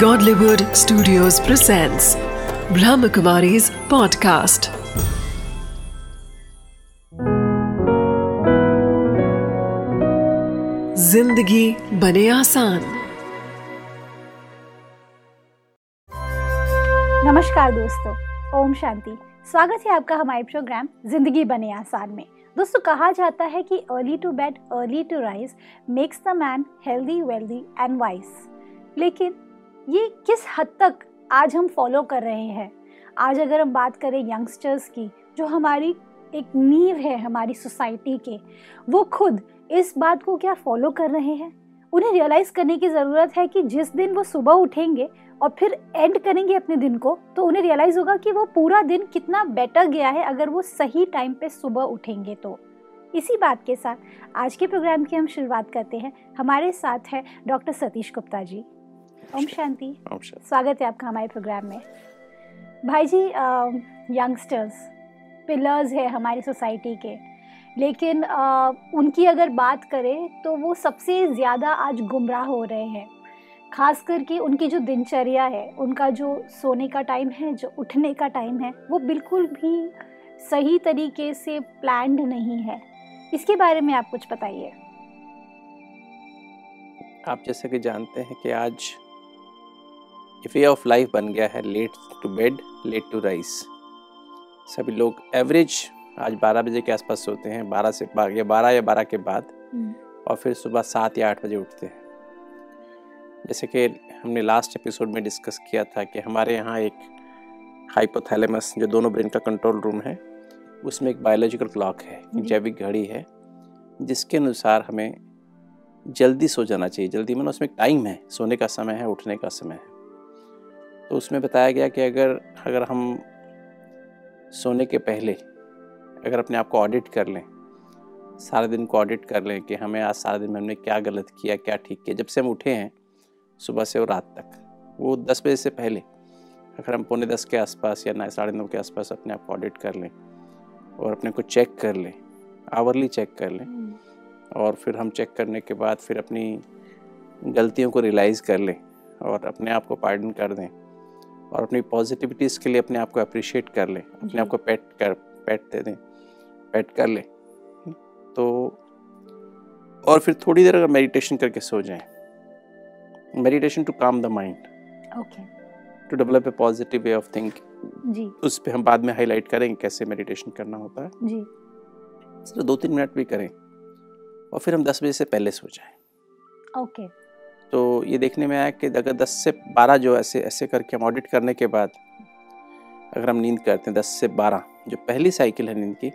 Godlywood Studios presents Brahmakumari's podcast. ज़िंदगी बने आसान। नमस्कार दोस्तों, ओम शांति। स्वागत है आपका हमारे प्रोग्राम ज़िंदगी बने आसान में। दोस्तों, कहा जाता है कि early to bed early to rise makes the man healthy wealthy and wise लेकिन ये किस हद तक आज हम फॉलो कर रहे हैं? आज अगर हम बात करें यंगस्टर्स की, जो हमारी एक नींव है हमारी सोसाइटी के, वो खुद इस बात को क्या फॉलो कर रहे हैं? उन्हें रियलाइज़ करने की ज़रूरत है कि जिस दिन वो सुबह उठेंगे और फिर एंड करेंगे अपने दिन को तो उन्हें रियलाइज़ होगा कि वो पूरा दिन कितना बेटर गया है अगर वो सही टाइम पे सुबह उठेंगे तो। इसी बात के साथ आज के प्रोग्राम की हम शुरुआत करते हैं। हमारे साथ है डॉक्टर सतीश गुप्ता जी। ओम शांति। स्वागत है आपका हमारे प्रोग्राम में। भाई जी यंगस्टर्स पिलर्स है हमारी सोसाइटी के। लेकिन अ, उनकी अगर बात करें तो वो सबसे ज़्यादा आज गुमराह हो रहे हैं। खास करके उनकी जो दिनचर्या है उनका जो सोने का टाइम है जो उठने का टाइम है वो बिल्कुल भी सही तरीके से प्लान्ड नहीं है। इसके बारे में आप कुछ बताइए। आप जैसे कि जानते हैं कि आज वे ऑफ़ लाइफ बन गया है late to bed late to rise सभी लोग एवरेज आज 12 बजे के आसपास सोते हैं 12 से या 12 या 12 के बाद और फिर सुबह सात या आठ बजे उठते हैं। जैसे कि हमने लास्ट एपिसोड में डिस्कस किया था कि हमारे यहाँ एक हाइपोथैलेमस जो दोनों ब्रेन का कंट्रोल रूम है उसमें एक बायोलॉजिकल क्लॉक है जैविक घड़ी है जिसके अनुसार हमें जल्दी सो जाना चाहिए। जल्दी मतलब उसमें टाइम है सोने का समय है उठने का समय है। तो उसमें बताया गया कि अगर अगर हम सोने के पहले अगर अपने आप को ऑडिट कर लें सारे दिन को ऑडिट कर लें कि हमें आज सारे दिन में हमने क्या गलत किया क्या ठीक किया। जब से हम उठे हैं सुबह से और रात तक वो दस बजे से पहले अगर हम पौने दस के आसपास या नौ साढ़े नौ के आसपास अपने आप को ऑडिट कर लें और अपने को चेक कर लें आवरली चेक कर लें और फिर हम चेक करने के बाद फिर अपनी गलतियों को रियलाइज़ कर लें और अपने आप को पार्डन कर दें और अपनी पॉजिटिविटीज़ के लिए अपने आप को अप्रिशिएट कर लें अपने आप को पेट कर पेट दे दें पेट कर लें। तो और फिर थोड़ी देर अगर मेडिटेशन करके सो जाएँ। Meditation to calm the mind okay to develop a positive way of think जी। उस पर हम बाद में हाईलाइट करेंगे कैसे मेडिटेशन करना होता है। जी। सिर्फ़ दो तीन मिनट भी करें और फिर हम दस बजे से पहले सो जाएँ। ओके तो ये देखने में आया कि अगर 10 से 12 जो ऐसे ऐसे करके हम ऑडिट करने के बाद अगर हम नींद करते हैं 10 से 12 जो पहली साइकिल है नींद की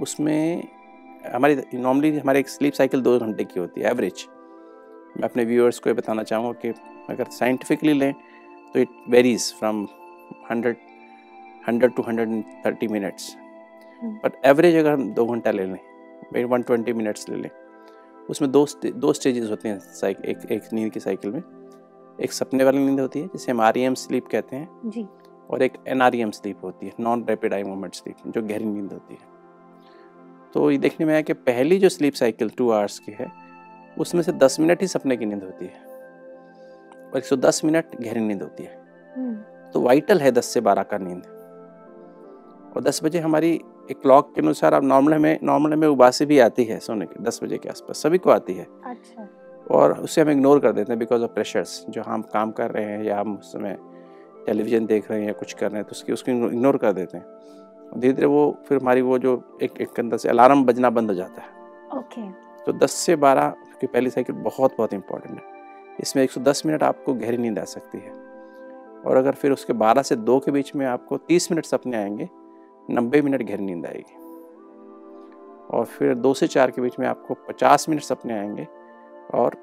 उसमें हमारी नॉर्मली हमारी एक स्लीप साइकिल दो घंटे की होती है एवरेज मैं अपने व्यूअर्स को ये बताना चाहूँगा कि अगर साइंटिफिकली लें तो it varies from hundred hundred to hundred and thirty minutes. But average अगर हम दो घंटा ले लें वन ट्वेंटी मिनट्स ले लें उसमें दो दो स्टेजेस होते हैं साइक एक एक नींद की साइकिल में। एक सपने वाली नींद होती है जिसे हम आर स्लीप कहते हैं। जी। और एक एन स्लीप होती है non rapid eye movement sleep जो गहरी नींद होती है। तो ये देखने में आया कि पहली जो स्लीप साइकिल टू आवर्स की है उसमें से 10 मिनट ही सपने की नींद होती है। और 110 मिनट गहरी नींद होती है। हम्म, तो वाइटल है 10 से 12 का नींद। और 10 बजे हमारी एक क्लॉक के अनुसार आप नॉर्मल हमें नॉर्मल हमें उबासी भी आती है सोने के 10 बजे के आसपास सभी को आती है। अच्छा। और उसे हम इग्नोर कर देते हैं बिकॉज़ ऑफ़ प्रेशर्स जो हम काम कर रहे हैं या हम उस समय टेलीविज़न देख रहे हैं या कुछ कर रहे हैं तो उसकी उसको इग्नोर कर देते हैं। धीरे धीरे वो फिर हमारी वो जो एक एक अंदर से अलार्म बजना बंद हो जाता है। ओके। तो 10 से 12 की पहली साइकिल बहुत बहुत इंपॉर्टेंट है। इसमें 110 मिनट आपको गहरी नींद आ सकती है। और अगर फिर उसके 12 से 2 के बीच में आपको 30 मिनट सपने आएँगे 90 मिनट गहरी नींद आएगी। और फिर दो से चार के बीच में आपको 50 मिनट सपने आएँगे और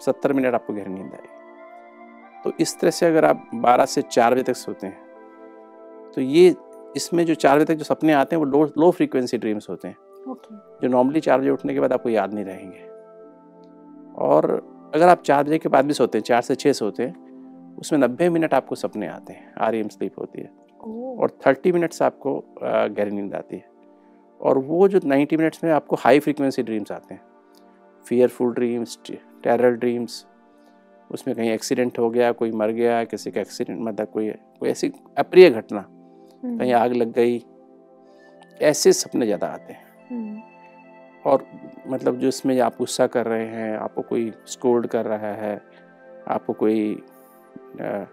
70 मिनट आपको गहरी नींद आएगी। तो इस तरह से अगर आप 12 से 4 बजे तक सोते हैं तो ये इसमें जो 4 बजे तक जो सपने आते हैं वो लो लो फ्रीक्वेंसी ड्रीम्स होते हैं। ओके जो नॉर्मली चार बजे उठने के बाद आपको याद नहीं रहेंगे। और अगर आप चार बजे के बाद भी सोते हैं चार से छः सोते हैं उसमें नब्बे मिनट आपको सपने आते हैं आर स्लीप होती है। और थर्टी मिनट्स आपको गहरी नींद आती है। और वो जो नाइन्टी मिनट्स में आपको हाई फ्रीक्वेंसी ड्रीम्स आते हैं। फियरफुल ड्रीम्स टेरर ड्रीम्स उसमें कहीं एक्सीडेंट हो गया कोई मर गया किसी का एक्सीडेंट मतलब कोई कोई ऐसी अप्रिय घटना हम्म, कहीं आग लग गई ऐसे सपने ज़्यादा आते हैं। हम्म, और मतलब जो इसमें आप गुस्सा कर रहे हैं आपको कोई स्कोल्ड कर रहा है आपको कोई अ,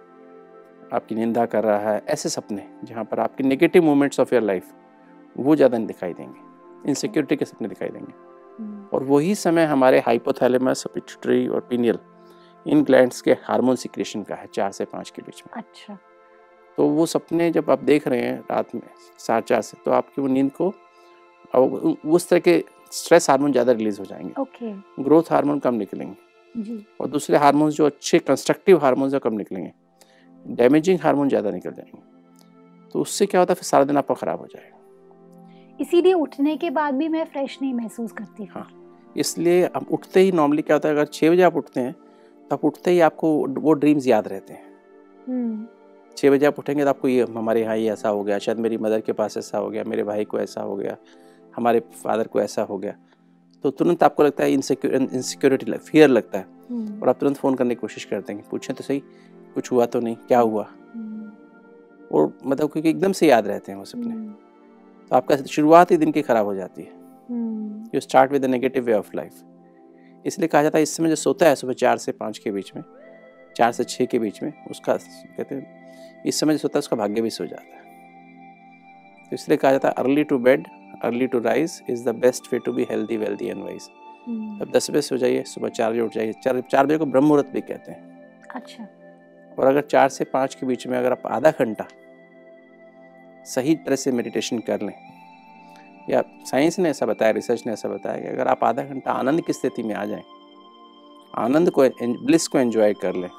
आपकी निंदा कर रहा है ऐसे सपने जहाँ पर आपके negative moments of your life वो ज़्यादा दिखाई देंगे। इनसिक्योरिटी के सपने दिखाई देंगे। हम्म, और वही समय हमारे हाइपोथैलेमस पिट्यूटरी और पीनियल इन ग्लैंड्स के हार्मोन सिक्रेशन का है चार से पाँच के बीच में। अच्छा। तो वो सपने जब आप देख रहे हैं रात में साढ़े चार से तो आपकी वो नींद को उस तरह के स्ट्रेस हार्मोन ज़्यादा रिलीज़ हो जाएँगे। ओके। ग्रोथ हार्मोन कम निकलेंगे। जी। और दूसरे हार्मोन्स जो अच्छे कंस्ट्रक्टिव हार्मोन्स कम निकलेंगे। डैमेजिंग हार्मोन ज़्यादा निकल जाएँगे। तो उससे क्या होता है फिर सारा दिन आपका ख़राब हो जाएगा। इसीलिए उठने के बाद भी मैं फ्रेश नहीं महसूस करती हाँ। इसलिए अब उठते ही नॉर्मली क्या होता है अगर छः बजे आप उठते हैं तो आप उठते ही आपको वो ड्रीम्स याद रहते हैं। हम्म, छः बजे आप उठेंगे तो आपको ये हमारे यहाँ ये ऐसा हो गया शायद मेरी मदर के पास ऐसा हो गया मेरे भाई को ऐसा हो गया हमारे फादर को ऐसा हो गया। तो तुरंत आपको लगता है इनसिक्योर इनसिक्योरिटी फियर लगता है। हम्म, और आप तुरंत फ़ोन करने की कोशिश करते हैं पूछें तो सही कुछ हुआ तो नहीं क्या हुआ? हम्म, और मतलब क्योंकि एकदम से याद रहते हैं वो सपने। हम्म, तो आपका शुरुआत ही दिन की ख़राब हो जाती है। You start with negative way of life इसलिए कहा जाता है इस समय जो सोता है सुबह चार से पाँच के बीच में चार से छः के बीच में उसका कहते हैं इस समय जो सोता है उसका भाग्य भी सो जाता है। तो इसलिए कहा जाता है early to bed early to rise is the best way to be healthy wealthy and wise अब दस बजे सो जाइए सुबह चार बजे उठ जाइए। चार चार बजे को ब्रह्म मुहूर्त भी कहते हैं। अच्छा। और अगर चार से पाँच के बीच में अगर आप आधा घंटा सही तरह से मेडिटेशन कर लें या साइंस ने ऐसा बताया रिसर्च ने ऐसा बताया कि अगर आप आधा घंटा आनंद की स्थिति में आ जाएँ आनंद को ब्लिस को एंजॉय कर लें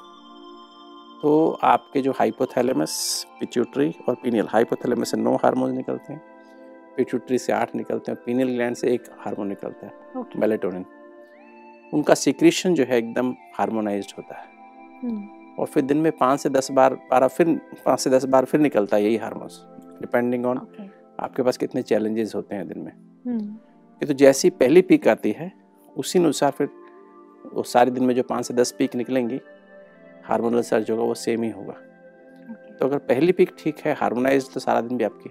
तो आपके जो हाइपोथैलेमस पिट्यूटरी और पीनियल हाइपोथैलेमस से नौ हार्मोन निकलते हैं पिट्यूटरी से आठ निकलते हैं पीनियल ग्लैंड से एक हार्मोन निकलता है मेलेटोनिन उनका सिक्रीशन जो है एकदम हार्मोनाइज्ड होता है। हम्म, और फिर दिन में पाँच से दस बार बारह फिर पाँच से दस बार फिर निकलता है यही हार्मोन्स डिपेंडिंग ऑन आपके पास कितने चैलेंजेस होते हैं दिन में। हम्म, ये तो जैसी पहली पीक आती है उसी अनुसार फिर वो सारे दिन में जो पाँच से दस पीक निकलेंगी हार्मोनल सर्ज होगा वो सेम ही होगा। ओके तो अगर पहली पीक ठीक है हार्मोनाइज तो सारा दिन भी आपकी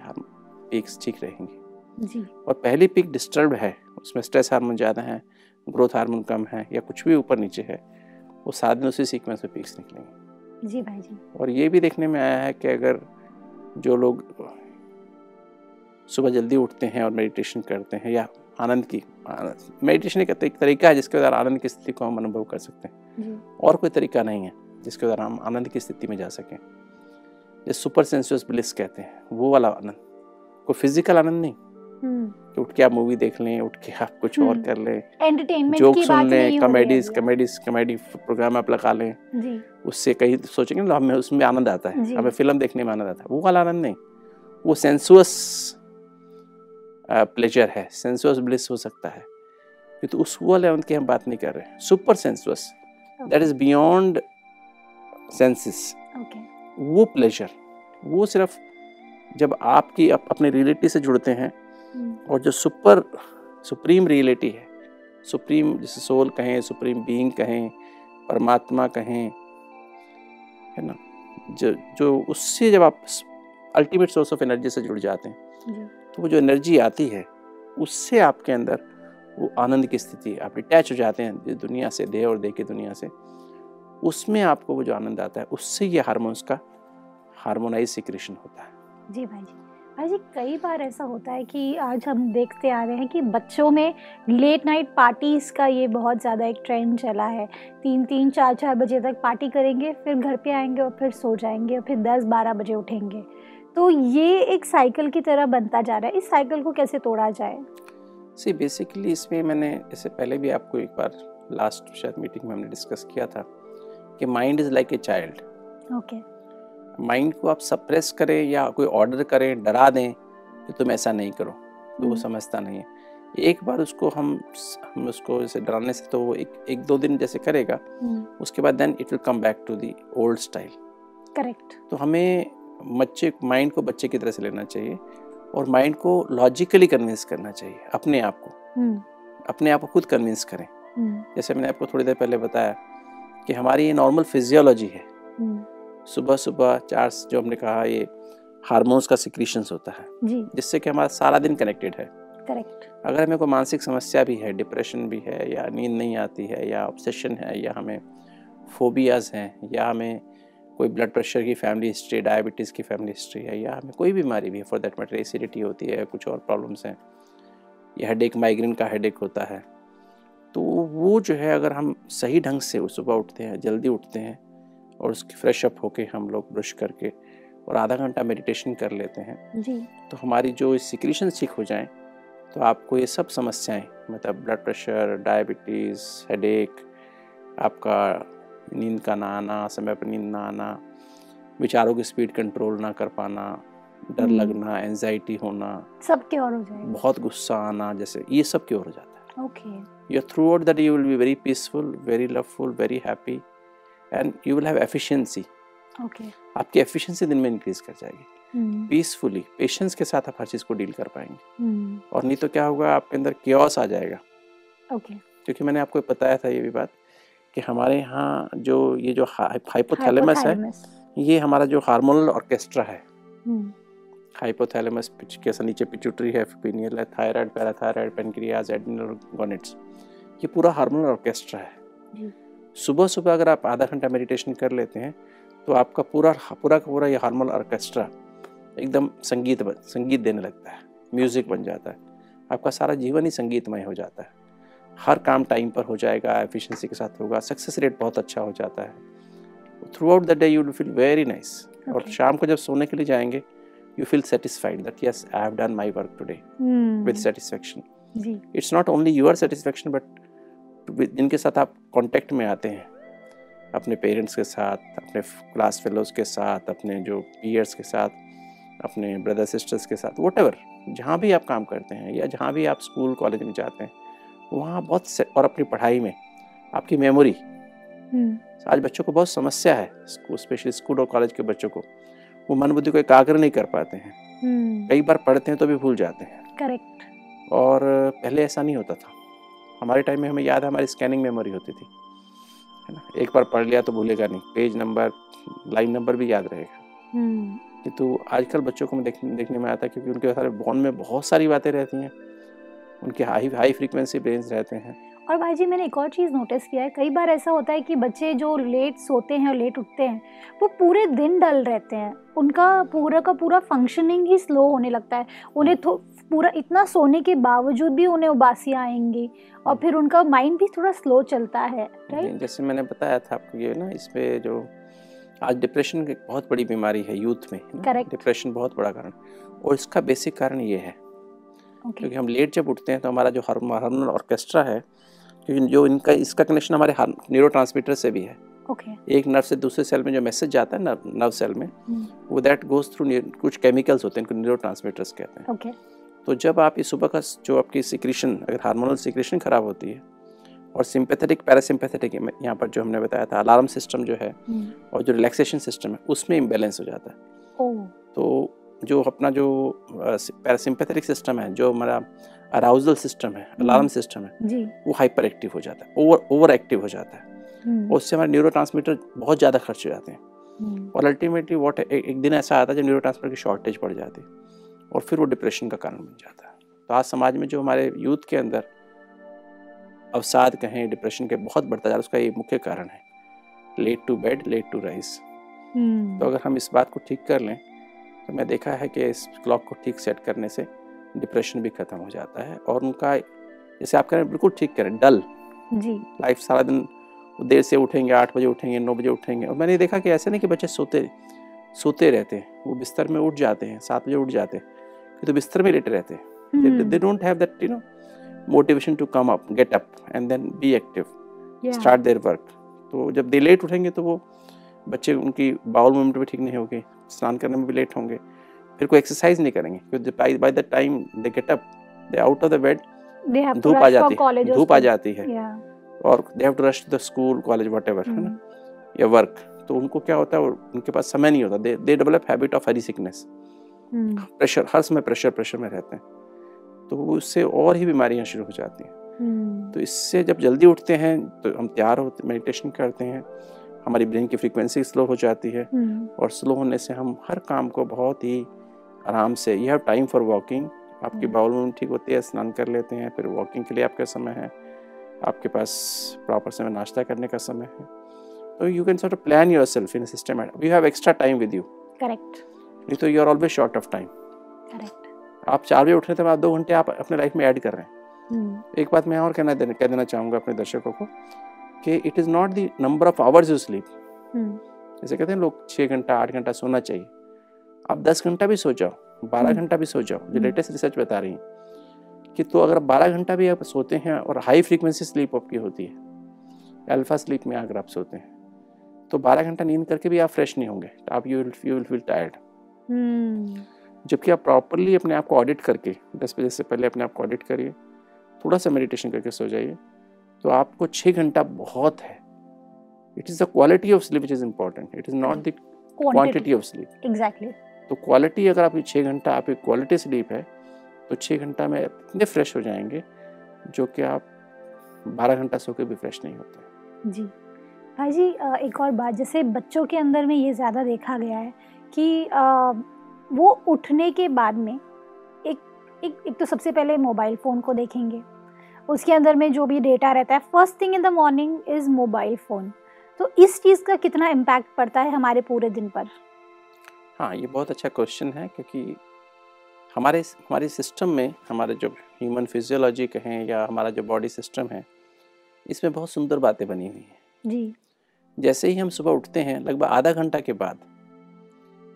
पीक्स ठीक रहेंगी। जी। और पहली पीक डिस्टर्ब है उसमें स्ट्रेस हार्मोन ज़्यादा है ग्रोथ हार्मोन कम है या कुछ भी ऊपर नीचे है वो सारा दिन उसी सीक्वेंस में पीक्स निकलेंगे। जी भाई जी। और ये भी देखने में आया है कि अगर जो लोग सुबह जल्दी उठते हैं और मेडिटेशन करते हैं या आनंद की मेडिटेशन एक एक तरीका है जिसके द्वारा आनंद की स्थिति को हम अनुभव कर सकते हैं। और कोई तरीका नहीं है जिसके द्वारा हम आनंद की स्थिति में जा सकें। ये सुपर सेंसुअस ब्लिस कहते हैं वो वाला आनंद कोई फ़िज़िकल आनंद नहीं। हम्म, कि उठ के आप मूवी देख लें उठ के आप कुछ और हम्म, कर लें। एंटरटेनमेंट जोक सुन लें कॉमेडीज कॉमेडीज कॉमेडी प्रोग्राम आप लगा लें। जी। उससे कहीं सोचेंगे ना हमें उसमें आनंद आता है। हमें फ़िल्म देखने में आनंद आता है। वो वाला आनंद नहीं। वो सेंसुअस प्लेजर है। सेंसुअस ब्लिस हो सकता है। तो उस वाले आनंद की हम बात नहीं कर रहे super sensuous that is beyond senses वो प्लेजर वो सिर्फ़ जब आपकी अप, अपने रियलिटी से जुड़ते हैं और जो सुपर सुप्रीम रियलिटी है सुप्रीम जैसे सोल कहें सुप्रीम बीइंग कहें परमात्मा कहें है ना? जो जो उससे जब आप अल्टीमेट सोर्स ऑफ़ एनर्जी से जुड़ जाते हैं तो वो जो एनर्जी आती है उससे आपके अंदर वो आनंद की स्थिति आप अटैच हो जाते हैं जिस दुनिया से देह और देह की दुनिया से। उसमें आपको वो जो आनंद आता है उससे ये हार्मोन्स का हार्मोनाइज सिक्रेशन होता है। जी भाई जी। जी कई बार ऐसा होता है कि आज हम देखते आ रहे हैं कि बच्चों में लेट नाइट पार्टीज़ का ये बहुत ज़्यादा एक ट्रेंड चला है। तीन तीन चार चार बजे तक पार्टी करेंगे फिर घर पे आएँगे और फिर सो जाएँगे और फिर दस बारह बजे उठेंगे। तो ये एक साइकिल की तरह बनता जा रहा है। इस साइकिल को कैसे तोड़ा जाए? सी बेसिकली इसमें मैंने इससे पहले भी आपको एक बार लास्ट शायद मीटिंग में हमने डिस्कस किया था कि mind is like a child okay mind को आप सप्रेस करें या कोई ऑर्डर करें डरा दें कि तुम ऐसा नहीं करो। तो वो हम्म। समझता नहीं है। एक बार उसको हम हम उसको जैसे डराने से तो वो एक एक दो दिन जैसे करेगा उसके बाद then it will come back to the old style correct तो हमें बच्चे माइंड को बच्चे की तरह से लेना चाहिए और माइंड को लॉजिकली कन्विंस करना चाहिए अपने आप को। अपने आप को खुद कन्विंस करें। जैसे मैंने आपको थोड़ी देर पहले बताया कि हमारी ये नॉर्मल फिजियोलॉजी है। हम्म, सुबह सुबह चार जो हमने कहा ये हार्मोन्स का सिक्रीशंस होता है। जी। जिससे कि हमारा सारा दिन कनेक्टेड है। करेक्ट। अगर हमें कोई मानसिक समस्या भी है डिप्रेशन भी है या नींद नहीं आती है या ऑब्सेशन है या हमें फोबियाज हैं या हमें कोई ब्लड प्रेशर की फैमिली हिस्ट्री डायबिटीज़ की फैमिली हिस्ट्री है या हमें कोई बीमारी भी है फॉर दैट मैटर एसिडिटी होती है कुछ और प्रॉब्लम्स हैं या हेडेक माइग्रेन का हेडेक होता है तो वो जो है अगर हम सही ढंग से सुबह उठते हैं जल्दी उठते हैं और उसकी फ्रेश अप होके हम लोग ब्रश करके और आधा घंटा मेडिटेशन कर लेते हैं। जी। तो हमारी जो सिक्रीशन ठीक हो जाए तो आपको ये सब समस्याएँ मतलब ब्लड प्रेशर डायबिटीज़ हेडेक आपका नींद का ना आना समय पर नींद ना आना विचारों की स्पीड कंट्रोल ना कर पाना डर हम्म। लगना एनजाइटी होना सबके और हो जाएगा। बहुत गुस्सा आना जैसे ये सब क्योर हो जाता है। Okay your throughout the day you will be very peaceful very loveful very happy and you will have efficiency. Okay आपकी एफिशिएंसी दिन में इंक्रीज कर जाएगी। पीसफुली पेशेंस के साथ आप हर चीज़ को डील कर पाएँगे। हम्म, और नहीं तो क्या होगा आपके अंदर क्योस आ जाएगा। ओके क्योंकि मैंने आपको बताया था ये भी बात कि हमारे यहाँ जो ये जो हाइपोथैलेमस है ये हमारा जो हार्मोनल ऑर्केस्ट्रा है। हाइपोथैलेमस के नीचे पिट्यूटरी है पिनियल है thyroid parathyroid pancreas adrenal gonads ये पूरा हार्मोनल ऑर्केस्ट्रा है। सुबह सुबह अगर आप आधा घंटा मेडिटेशन कर लेते हैं तो आपका पूरा पूरा का पूरा ये हार्मोनल ऑर्केस्ट्रा एकदम संगीत बन संगीत देने लगता है म्यूज़िक बन जाता है। आपका सारा जीवन ही संगीतमय हो जाता है। हर काम टाइम पर हो जाएगा एफिशिएंसी के साथ होगा सक्सेस रेट बहुत अच्छा हो जाता है। Throughout the day you will feel very nice और शाम को जब सोने के लिए जाएँगे you feel satisfied that yes I have done my work today with satisfaction it's not only your satisfaction but जिनके साथ आप कांटेक्ट में आते हैं। अपने पेरेंट्स के साथ अपने क्लास फेलोज के साथ अपने जो पीयर्स के साथ अपने ब्रदर सिस्टर्स के साथ वट एवर जहाँ भी आप काम करते हैं या जहाँ भी आप स्कूल कॉलेज में जाते हैं वहाँ बहुत से और अपनी पढ़ाई में आपकी मेमोरी हम्म, आज बच्चों को बहुत समस्या है स्पेशली स्कूल और कॉलेज के बच्चों को। वो मन बुद्धि को एकाग्र नहीं कर पाते हैं। हम्म, कई बार पढ़ते हैं तो भी भूल जाते हैं। करेक्ट और पहले ऐसा नहीं होता था। हमारे टाइम में हमें याद है हमारी स्कैनिंग मेमोरी होती थी। है ना? एक बार पढ़ लिया तो भूलेगा नहीं। पेज नंबर लाइन नंबर भी याद रहेगा। हम्म, किंतु आजकल बच्चों को मैं देखने में आता है क्योंकि उनके सारे बोन में बहुत सारी बातें रहती हैं। उनके हाई हाई फ्रीक्वेंसी ब्रेन्स रहते हैं। और भाई जी मैंने एक और चीज़ नोटिस किया है। कई बार ऐसा होता है कि बच्चे जो लेट सोते हैं और लेट उठते हैं वो पूरे दिन डल रहते हैं। उनका पूरा का पूरा फंक्शनिंग ही स्लो होने लगता है। उन्हें थो पूरा इतना सोने के बावजूद भी उन्हें उबासियाँ आएँगी और फिर उनका माइंड भी थोड़ा स्लो चलता है राइट जैसे मैंने बताया था आपको ये ना इस पे जो आज डिप्रेशन की बहुत बड़ी बीमारी है यूथ में Correct. डिप्रेशन बहुत बड़ा कारण। और इसका बेसिक कारण ये है। ओके क्योंकि हम लेट जब उठते हैं तो हमारा जो हार्मोनल ऑर्केस्ट्रा है क्योंकि जो इनका इसका कनेक्शन हमारे न्यूरो से भी है। ओके एक नर्व से दूसरे सेल में जो मैसेज जाता है नर्व सेल में हम्म, वो दैट गोज थ्रू कुछ केमिकल्स होते हैं इनको न्यूरो कहते हैं। ओके तो जब आप इस सुबह का जो आपकी सिक्रीशन अगर हार्मोनल सिक्रीशन खराब होती है और सिंपैथेटिक पैरासिम्पैथेटिक यहाँ पर जो हमने बताया था अलार्म सिस्टम जो है हम्म, और जो रिलैक्सेशन सिस्टम है उसमें इम्बेलेंस हो जाता है। तो जो अपना जो पैरासिम्पैथेटिक सिस्टम है जो हमारा अराउजल सिस्टम है अलार्म सिस्टम है जी। वो हाइपर एक्टिव हो जाता है ओवर ओवर एक्टिव हो जाता है। हम्म, और उससे हमारे न्यूरो बहुत ज़्यादा खर्च हो जाते हैं। हम्म, और अल्टीमेटली वॉट एक, एक दिन ऐसा आता है जब न्यूरो की शॉर्टेज पड़ जाती है। और फिर वो डिप्रेशन का कारण बन जाता है। तो आज समाज में जो हमारे यूथ के अंदर अवसाद कहें डिप्रेशन के बहुत बढ़ता जा रहा है उसका ये मुख्य कारण है। Late to bed late to rise hmm, तो अगर हम इस बात को ठीक कर लें तो मैं देखा है कि इस क्लॉक को ठीक सेट करने से डिप्रेशन भी ख़त्म हो जाता है और उनका जैसे आप कह रहे हैं बिल्कुल ठीक करें डल जी। लाइफ सारा दिन देर से उठेंगे आठ बजे उठेंगे नौ बजे उठेंगे और मैंने देखा कि ऐसे नहीं कि बच्चे सोते सोते रहते हैं वो बिस्तर में उठ जाते हैं सात बजे उठ जाते हैं। कि तो बिस्तर में लेटे रहते हैं। They don't have that you know motivation to come up get up and then be active start their work तो जब दे लेट उठेंगे तो वो बच्चे उनकी बाउल मूवमेंट भी ठीक नहीं होगी स्नान करने में भी लेट होंगे। फिर कोई एक्सरसाइज नहीं करेंगे क्योंकि by the time they get up they out of the bed धूप आ जाती है धूप आ जाती है। और they have to rush the school college whatever है ना? हम्म, या वर्क तो उनको क्या होता है उनके पास समय नहीं होता। They they develop habit of hurry sickness pressure हर समय प्रेशर प्रेशर में रहते हैं। तो उससे और ही बीमारियाँ शुरू हो जाती हैं। हम्म, तो इससे जब जल्दी उठते हैं तो हम तैयार होते मेडिटेशन करते हैं। हमारी ब्रेन की फ्रीक्वेंसी स्लो हो जाती है हम्म, और स्लो होने से हम हर काम को बहुत ही आराम से you have time for walking आपकी हम्म। बाउल में ठीक होती है स्नान कर लेते हैं फिर वॉकिंग के लिए आपका समय है। आपके पास प्रॉपर समय नाश्ता करने का समय है। तो you can sort plan yourself in system you have extra time with you correct नहीं तो you are always short of time आप चार बजे उठ रहे थे आप दो घंटे आप अपने लाइफ में ऐड कर रहे हैं। हम्म, एक बात मैं और कहना कह देना चाहूँगा अपने दर्शकों को कि it is not the number of hours you sleep hmm, जैसे कहते हैं लोग छः घंटा आठ घंटा सोना चाहिए। आप दस घंटा भी सो जाओ बारह हम्म। घंटा भी सो जाओ जो हम्म। लेटेस्ट रिसर्च बता रही है कि तो अगर बारह घंटा भी आप सोते हैं और हाई फ्रीक्वेंसी स्लीप आपकी होती है अल्फ़ा स्लीप में अगर आप सोते हैं तो बारह घंटा नींद करके भी आप फ्रेश नहीं होंगे आप you will you will feel tired hmm, जबकि आप प्रॉपरली अपने आप को ऑडिट करके दस बजे से पहले अपने आप को ऑडिट करिए थोड़ा सा मेडिटेशन करके सो जाइए तो आपको छः घंटा बहुत है। It is the quality of sleep which is important it is not the quantity of sleep exactly तो क्वालिटी अगर आपकी छः घंटा आपकी क्वालिटी स्लीप है तो छः घंटा में इतने फ्रेश हो जाएँगे जो कि आप बारह घंटा सो के भी फ्रेश नहीं होते। जी। भाई जी एक और बात जैसे बच्चों के अंदर में ये ज़्यादा देखा गया है कि अ, वो उठने के बाद में एक एक एक तो सबसे पहले मोबाइल फ़ोन को देखेंगे। उसके अंदर में जो भी डेटा रहता है first thing in the morning is mobile phone. तो इस चीज़ का कितना इम्पैक्ट पड़ता है हमारे पूरे दिन पर? हाँ ये बहुत अच्छा क्वेश्चन है क्योंकि हमारे हमारे सिस्टम में हमारे जो ह्यूमन फिजियोलॉजी कहें या हमारा जो बॉडी सिस्टम है इसमें बहुत सुंदर बातें बनी हुई हैं। जी। जैसे ही हम सुबह उठते हैं लगभग आधा घंटा के बाद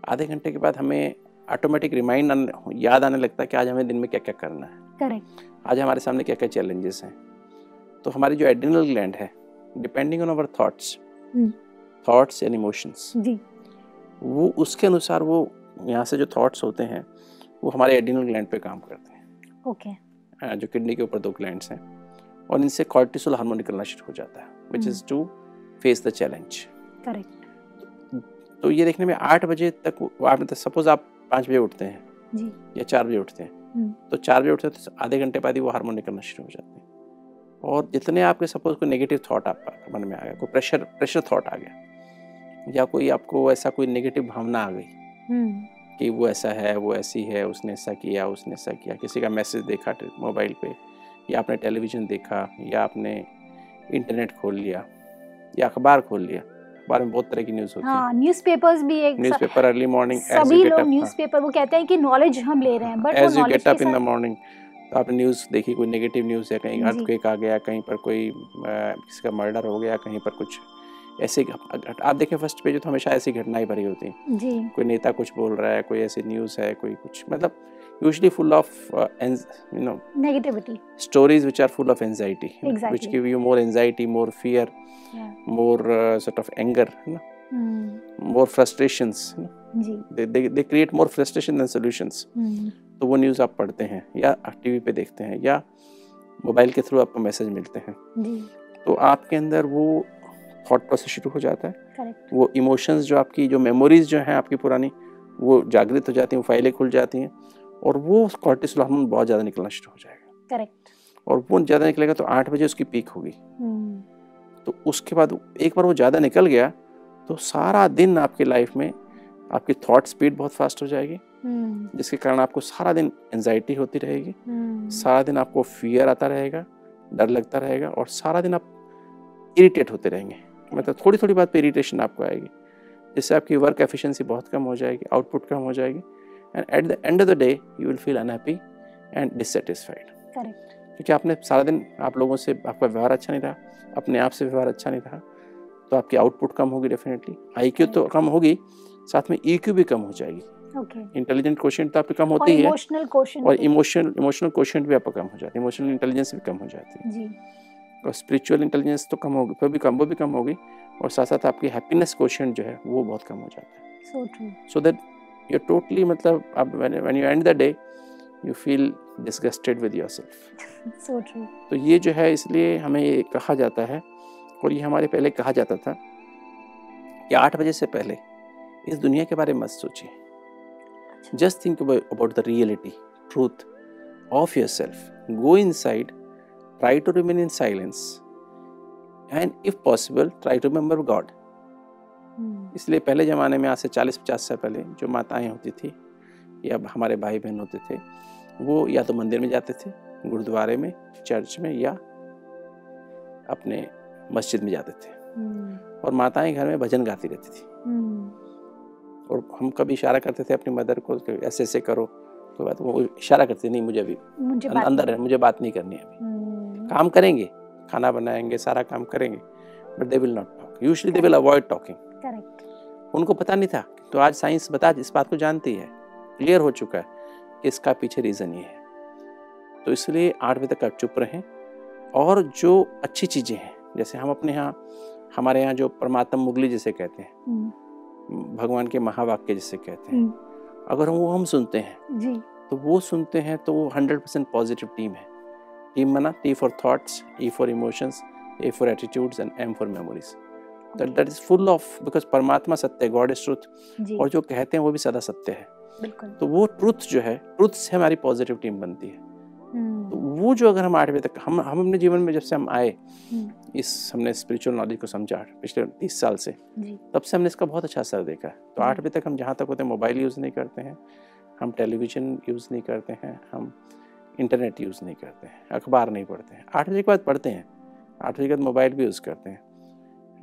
आधे घंटे के बाद हमें ऑटोमेटिक रिमाइंड याद आने लगता है कि आज हमें दिन में क्या क्या करना है। करेक्ट आज हमारे सामने क्या क्या चैलेंजेस हैं। तो हमारी जो एड्रिनल ग्लैंड है depending on our thoughts. Thoughts and emotions जी। वो उसके अनुसार वो यहाँ से जो थॉट्स होते हैं वो हमारे एड्रिनल ग्लैंड पे काम करते हैं। ओके अ, जो किडनी के ऊपर दो ग्लैंड्स हैं और इनसे कॉर्टिसोल हार्मोन निकलना शुरू हो जाता है which is to face the challenge correct तो ये देखने में आठ बजे तक आप सपोज़ आप पाँच बजे उठते हैं। जी। या चार बजे उठते हैं। हम्म। तो चार बजे उठते हैं तो आधे घंटे बाद ही वो हार्मोन निकलना शुरू हो जाते हैं। और जितने आपके सपोज़ कोई नेगेटिव थॉट आपका मन में आ गया कोई प्रेशर प्रेशर थॉट आ गया या कोई आपको ऐसा कोई नेगेटिव भावना आ गई हम्म, कि वो ऐसा है वो ऐसी है उसने ऐसा किया उसने ऐसा किया किसी का मैसेज देखा मोबाइल पे या आपने टेलीविज़न देखा या आपने इंटरनेट खोल लिया या अखबार खोल लिया अखबार में बहुत तरह की न्यूज़ होती है हाँ। न्यूज़पेपर्स भी एक न्यूज़पेपर अर्ली मॉर्निंग सभी लोग न्यूज़पेपर वो कहते हैं कि नॉलेज हम ले रहे हैं but as you get up in the morning तो आपने न्यूज़ देखी कोई नेगेटिव न्यूज़ है कहीं। अर्थक्वेक आ गया कहीं पर कोई किसी का मर्डर हो गया कहीं पर कुछ ऐसे आप देखें फ़र्स्ट पेज तो हमेशा ऐसी घटनाएँ भरी होती हैं। जी। कोई नेता कुछ बोल रहा है कोई ऐसी न्यूज़ है कोई कुछ मतलब usually full of you know negativity stories which are full of anxiety you know, which give you more anxiety more fear yeah. more uh, sort of anger you know, hmm, more frustrations you know. they, they, they create more frustration than solutions hmm, तो वो news आप पढ़ते हैं या TV पे देखते हैं या मोबाइल के थ्रू आपको मैसेज मिलते हैं जी तो आपके अंदर वो थॉट प्रोसेस शुरू हो जाता है करेक्ट वो इमोशंस जो आपकी जो मेमोरीज जो हैं आपकी पुरानी वो जागृत हो जाती हैं वो फाइलें खुल जाती हैं और वो कॉर्टिसोल हार्मोन बहुत ज़्यादा निकलना शुरू हो जाएगा। करेक्ट और वो ज़्यादा निकलेगा तो आठ बजे उसकी पीक होगी। हम्म, तो उसके बाद एक बार वो ज़्यादा निकल गया तो सारा दिन आपकी लाइफ में आपकी थॉट स्पीड बहुत फास्ट हो जाएगी हम्म, जिसके कारण आपको सारा दिन एनजाइटी होती रहेगी हम्म, सारा दिन आपको फियर आता रहेगा डर लगता रहेगा और सारा दिन आप इरिटेट होते रहेंगे। मतलब थोड़ी थोड़ी बात पे इरिटेशन आपको आएगी जिससे आपकी वर्क एफिशिएंसी बहुत कम हो जाएगी आउटपुट कम हो जाएगी। And at the end of the day you will feel unhappy and dissatisfied क्योंकि आपने सारा दिन आप लोगों से आपका व्यवहार अच्छा नहीं रहा अपने आप से व्यवहार अच्छा नहीं रहा तो आपकी आउटपुट कम होगी डेफिनेटली आई तो कम होगी साथ में ई भी कम हो जाएगी. इंटेलिजेंट क्वेश्चन तो आपकी कम होती ही और इमोशनल इमोशनल क्वेश्चन भी आपका कम हो जाता है इमोशनल इंटेलिजेंस भी कम हो जाती है. और स्पिरिचुअल इंटेलिजेंस तो कम होगी फिर भी कम वो भी कम होगी और साथ साथ आपकी हैप्पीनेस क्वेश्चन जो है वो बहुत कम हो जाता है. सो दैट यू टोटली मतलब आप when you end the day you feel disgusted with yourself so true तो ये जो है इसलिए हमें ये कहा जाता है और ये हमारे पहले कहा जाता था कि आठ बजे से पहले इस दुनिया के बारे में मत सोचिए। Just think about the reality truth of yourself go inside try to remain in silence and if possible try to remember God इसलिए पहले ज़माने में आज से चालीस पचास साल पहले जो माताएँ होती थी या हमारे भाई बहन होते थे वो या तो मंदिर में जाते थे गुरुद्वारे में चर्च में या अपने मस्जिद में जाते थे। हम्म, और माताएँ घर में भजन गाती रहती थी। हम्म, और हम कभी इशारा करते थे अपनी मदर को ऐसे ऐसे करो कोई बात वो इशारा करती नहीं मुझे अभी मुझे अं- अंदर है मुझे बात नहीं करनी अभी। हम्म, काम करेंगे खाना बनाएँगे सारा काम करेंगे but they will not talk usually they will avoid talking उनको पता नहीं था तो आज साइंस बता इस बात को जानती है। क्लियर हो चुका है इसका पीछे रीज़न ये है। तो इसलिए आठ बजे तक आप चुप रहें और जो अच्छी चीज़ें हैं जैसे हम अपने यहाँ हमारे यहाँ जो परमात्मा मुगली जिसे कहते हैं हम्म, भगवान के महावाक्य जिसे कहते हैं हम्म, अगर हम वो हम सुनते हैं जी। तो वो सुनते हैं तो वो हंड्रेड परसेंट पॉजिटिव टीम है। टीम मना T for thoughts E for emotions A for attitudes and M for memories that is full of because परमात्मा सत्य है गॉड इज़ ट्रुथ और जो कहते हैं वो भी सदा सत्य है। तो वो ट्रुथ जो है ट्रुथ से हमारी पॉजिटिव टीम बनती है। हम्म, तो वो जो अगर हम आठ बजे तक हम हम अपने जीवन में जब से हम आए हम्म, इस हमने स्पिरिचुअल नॉलेज को समझा पिछले तीस साल से तब से हमने इसका बहुत अच्छा असर देखा है। तो। आठ बजे तक हम जहाँ तक होते हैं मोबाइल यूज़ नहीं करते हैं हम टेलीविज़न यूज़ नहीं करते हैं हम इंटरनेट यूज़ नहीं करते हैं अखबार नहीं पढ़ते हैं। आठ बजे के बाद पढ़ते हैं आठ बजे के बाद मोबाइल भी यूज़ करते हैं।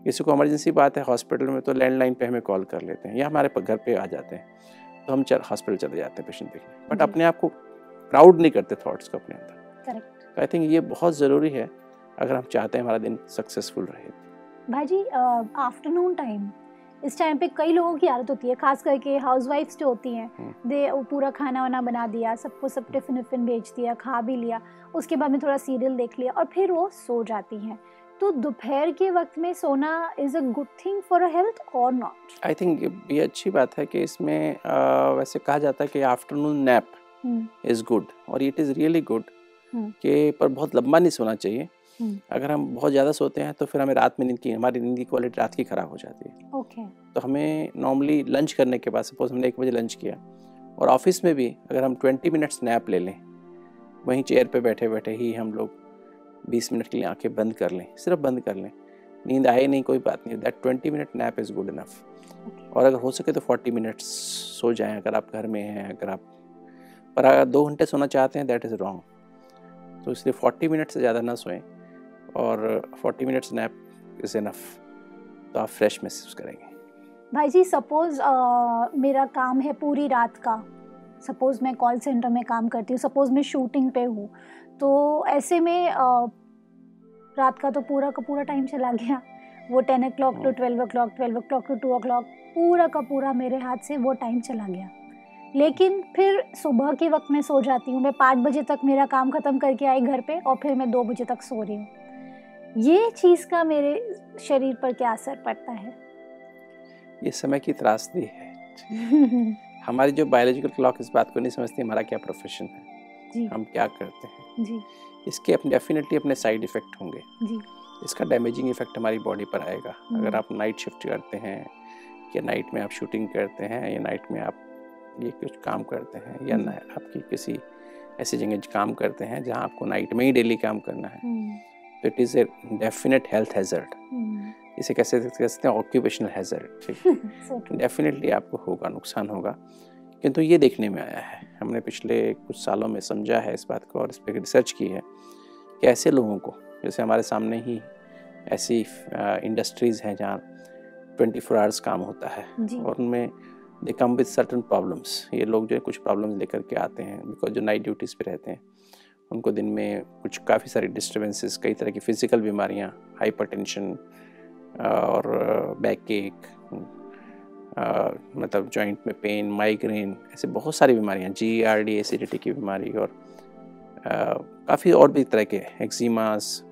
किसी को इमरजेंसी बात है हॉस्पिटल में तो लैंडलाइन पे हमें कॉल कर लेते हैं या हमारे घर पे आ जाते हैं तो हम चल हॉस्पिटल चले जाते हैं पेशेंट देखने। बट अपने आप को प्राउड नहीं करते थॉट्स को अपने अंदर। करेक्ट आई थिंक ये बहुत ज़रूरी है अगर हम चाहते हैं हमारा दिन सक्सेसफुल रहे। भाजी आफ्टरनून टाइम इस टाइम पे कई लोगों की आदत होती है खास करके हाउस वाइफ्स जो होती हैं हम्म। दे वो पूरा खाना वाना बना दिया सबको सब टिफ़िन विफिन भेज दिया खा भी लिया उसके बाद में थोड़ा सीरियल देख लिया और फिर वो सो जाती हैं। तो दोपहर के वक्त में सोना is a good thing for a health और नॉट आई थिंक ये अच्छी बात है कि इसमें अ, वैसे कहा जाता है कि आफ्टरनून नैप इज़ गुड और इट इज़ रियली गुड। कि पर बहुत लंबा नहीं सोना चाहिए। हम्म। अगर हम बहुत ज़्यादा सोते हैं तो फिर हमें रात में नींद की हमारी नींद की क्वालिटी रात की ख़राब हो जाती है। ओके तो हमें नॉर्मली लंच करने के बाद सपोज़ हमने एक बजे लंच किया और ऑफ़िस में भी अगर हम ट्वेंटी मिनट्स नैप ले लें वहीं चेयर पे बैठे बैठे ही हम लोग बीस मिनट के लिए आँखें बंद कर लें सिर्फ़ बंद कर लें। नींद आए नहीं कोई बात नहीं। That twenty minute nap is good enough और अगर हो सके तो फोर्टी मिनट्स सो जाएँ अगर आप घर में हैं अगर आप पर अगर दो घंटे सोना चाहते हैं दैट इज़ रॉन्ग तो इसलिए फोर्टी मिनट से ज़्यादा ना सोएँ और forty minutes nap is enough तो आप फ्रेश महसूस करेंगे। भाई जी सपोज़ मेरा काम है पूरी रात का। सपोज़ मैं कॉल सेंटर में काम करती हूँ। सपोज़ मैं शूटिंग पे हूँ। तो ऐसे में रात का तो पूरा का पूरा टाइम चला गया। वो ten o'clock to twelve o'clock twelve o'clock to two o'clock पूरा का पूरा मेरे हाथ से वो टाइम चला गया। लेकिन फिर सुबह के वक्त मैं सो जाती हूँ। मैं पाँच बजे तक मेरा काम ख़त्म करके आई घर पे और फिर मैं दो बजे तक सो रही हूँ। ये चीज़ का मेरे शरीर पर क्या असर पड़ता है? ये समय की त्रासदी है। हमारी जो बायोलॉजिकल क्लॉक इस बात को नहीं समझती हमारा क्या प्रोफेशन है? जी। हम क्या करते हैं? जी। इसके अपने डेफिनेटली अपने साइड इफ़ेक्ट होंगे। जी। इसका डैमेजिंग इफ़ेक्ट हमारी बॉडी पर आएगा। हम्म। अगर आप नाइट शिफ्ट करते हैं या नाइट में आप शूटिंग करते हैं या नाइट में आप ये कुछ काम करते हैं या हम्म। आपकी किसी ऐसी जगह काम करते हैं जहाँ आपको नाइट में ही डेली काम करना है हम्म, तो it is a definite health hazard hmm, इसे कैसे कह सकते हैं ऑक्यूपेशनल हैजर्ड ठीक? डेफिनेटली आपको होगा नुकसान होगा। किंतु ये देखने में आया है। हमने पिछले कुछ सालों में समझा है इस बात को और इस पर रिसर्च की है कि ऐसे लोगों को जैसे हमारे सामने ही ऐसी इंडस्ट्रीज़ हैं जहाँ ट्वेंटी फोर आवर्स काम होता है और उनमें they come with certain problems ये लोग जो है कुछ प्रॉब्लम्स लेकर के आते हैं बिकॉज़ जो नाइट ड्यूटीज़ पे रहते हैं उनको दिन में कुछ काफ़ी सारी डिस्टर्बेंसेस कई तरह की फ़िज़िकल बीमारियाँ हाइपर और बैक एक मतलब जॉइंट में पेन माइग्रेन ऐसे बहुत सारी बीमारियाँ जी आर डी एसिडिटी की बीमारी और काफ़ी और भी तरह के एक्जीमास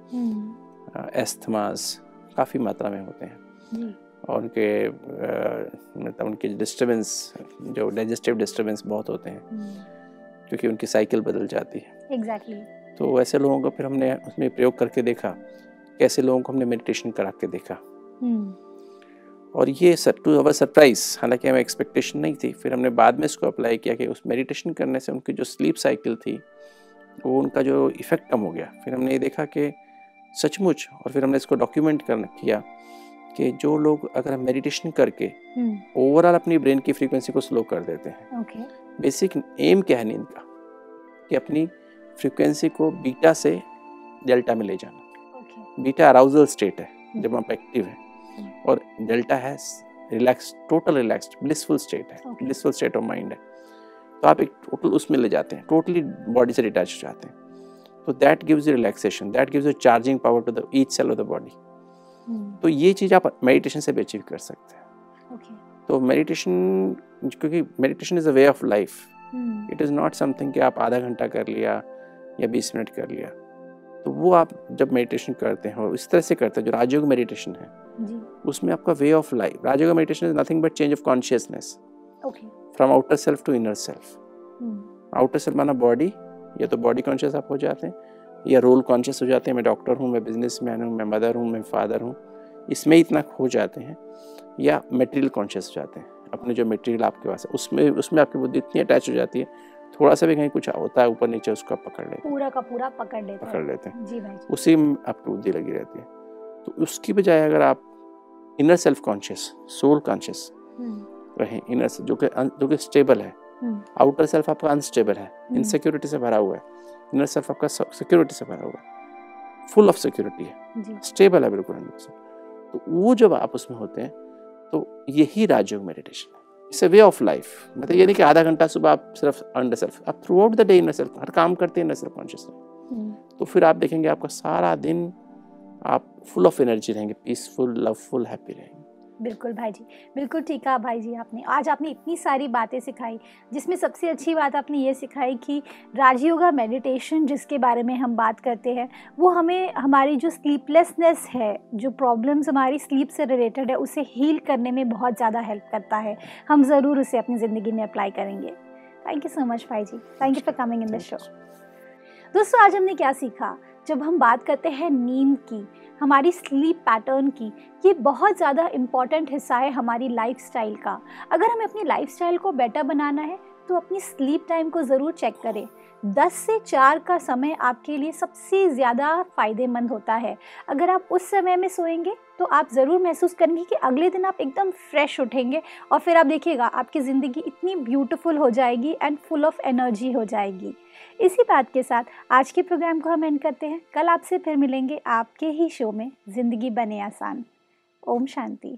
एस्थमास काफ़ी मात्रा में होते हैं। और उनके मतलब उनके डिस्टर्बेंस जो डाइजेस्टिव डिस्टर्बेंस बहुत होते हैं। हम्म, क्योंकि उनकी साइकिल बदल जाती है। Exactly exactly. तो ऐसे लोगों को फिर हमने उसमें प्रयोग करके देखा कैसे लोगों को हमने मेडिटेशन करा के देखा। हम्म, और ये सर टू अवर सरप्राइज़ हालाँकि हमें एक्सपेक्टेशन नहीं थी। फिर हमने बाद में इसको अप्लाई किया कि उस मेडिटेशन करने से उनकी जो स्लीप साइकिल थी वो उनका जो इफ़ेक्ट कम हो गया। फिर हमने ये देखा कि सचमुच और फिर हमने इसको डॉक्यूमेंट कर किया कि जो लोग अगर हम मेडिटेशन करके ओवरऑल अपनी ब्रेन की फ्रीक्वेंसी को स्लो कर देते हैं। बेसिक एम क्या है नींद का? कि अपनी फ्रीक्वेंसी को बीटा से डेल्टा में ले जाना। बीटा अराउजल स्टेट है जब आप एक्टिव है। और डेल्टा है relax total relaxed blissful state है ब्लिसफुल स्टेट ऑफ़ माइंड है। तो आप एक टोटल उसमें ले जाते हैं टोटली बॉडी से डिटैच हो जाते हैं। तो that gives you relaxation that gives you charging power to the each cell of the body तो ये चीज़ आप मेडिटेशन से भी अचीव कर सकते हैं। ओके तो मेडिटेशन क्योंकि meditation is a way of life it is not something कि आप आधा घंटा कर लिया या बीस मिनट कर लिया। तो वो आप जब मेडिटेशन करते हैं और इस तरह से करते हैं जो राजयोग मेडिटेशन है। उसमें आपका way of life Rajyoga meditation is nothing but change of consciousness from outer self to inner self outer self माना बॉडी या तो बॉडी कॉन्शियस आप हो जाते हैं या रोल कॉन्शियस हो जाते हैं मैं डॉक्टर हूँ मैं बिज़नेस मैन हूँ मैं मदर हूँ मैं फादर हूँ इसमें इतना खो जाते हैं या मटेरियल कॉन्शियस हो जाते हैं अपने जो मटेरियल आपके पास है उसमें उसमें आपकी बुद्धि इतनी अटैच हो जाती है थोड़ा सा भी कहीं कुछ होता है ऊपर नीचे उसको आप पकड़ लेते हैं। पूरा का पूरा पकड़ लेते पकड़ लेते हैं। जी भाई उसी में आपकी बुद्धि लगी रहती है। तो उसकी बजाय अगर आप inner self conscious soul conscious रहें इनर से जो कि जो कि स्टेबल है। आउटर सेल्फ आपका अनस्टेबल है। इनसिक्योरिटी से भरा हुआ है। इनर सेल्फ आपका सिक्योरिटी से भरा हुआ है। फुल ऑफ़ सिक्योरिटी है। स्टेबल है बिल्कुल हंड्रेड तो वो जब आप उसमें होते हैं तो यही राजयोग मेडिटेशन है। It's a way of life मतलब ये नहीं कि आधा घंटा सुबह आप सिर्फ़ अंडर सेल्फ आप throughout the day inner self हर काम करते हैं इनर सेल्फ कॉन्शियसली हम्म, तो फिर आप देखेंगे आपका सारा दिन आप फुल ऑफ़ एनर्जी रहेंगे पीसफुल लवफुल हैप्पी रहेंगे। बिल्कुल भाई जी बिल्कुल ठीक है भाई जी आपने। आज आपने इतनी सारी बातें सिखाई जिसमें सबसे अच्छी बात आपने ये सिखाई कि राजयोगा मेडिटेशन जिसके बारे में हम बात करते हैं वो हमें हमारी जो स्लीपलेसनेस है जो प्रॉब्लम्स हमारी स्लीप से रिलेटेड है उसे हील करने में बहुत ज़्यादा हेल्प करता है। हम ज़रूर उसे अपनी ज़िंदगी में अप्लाई करेंगे। थैंक यू सो मच भाई जी। Thank you for coming in the show दोस्तों आज हमने क्या सीखा? जब हम बात करते हैं नींद की, हमारी स्लीप पैटर्न की, ये बहुत ज़्यादा इंपॉर्टेंट हिस्सा है हमारी लाइफस्टाइल का। अगर हमें अपनी लाइफस्टाइल को बेटर बनाना है तो अपनी स्लीप टाइम को ज़रूर चेक करें। 10 से 4 का समय आपके लिए सबसे ज़्यादा फ़ायदेमंद होता है। अगर आप उस समय में सोएँगे तो आप ज़रूर महसूस करेंगे कि अगले दिन आप एकदम फ्रेश उठेंगे और फिर आप देखिएगा, आपकी ज़िंदगी इतनी ब्यूटीफुल हो जाएगी एंड फुल ऑफ़ एनर्जी हो जाएगी। इसी बात के साथ आज के प्रोग्राम को हम एंड करते हैं। कल आपसे फिर मिलेंगे आपके ही शो में, ज़िंदगी बने आसान। ओम शांति।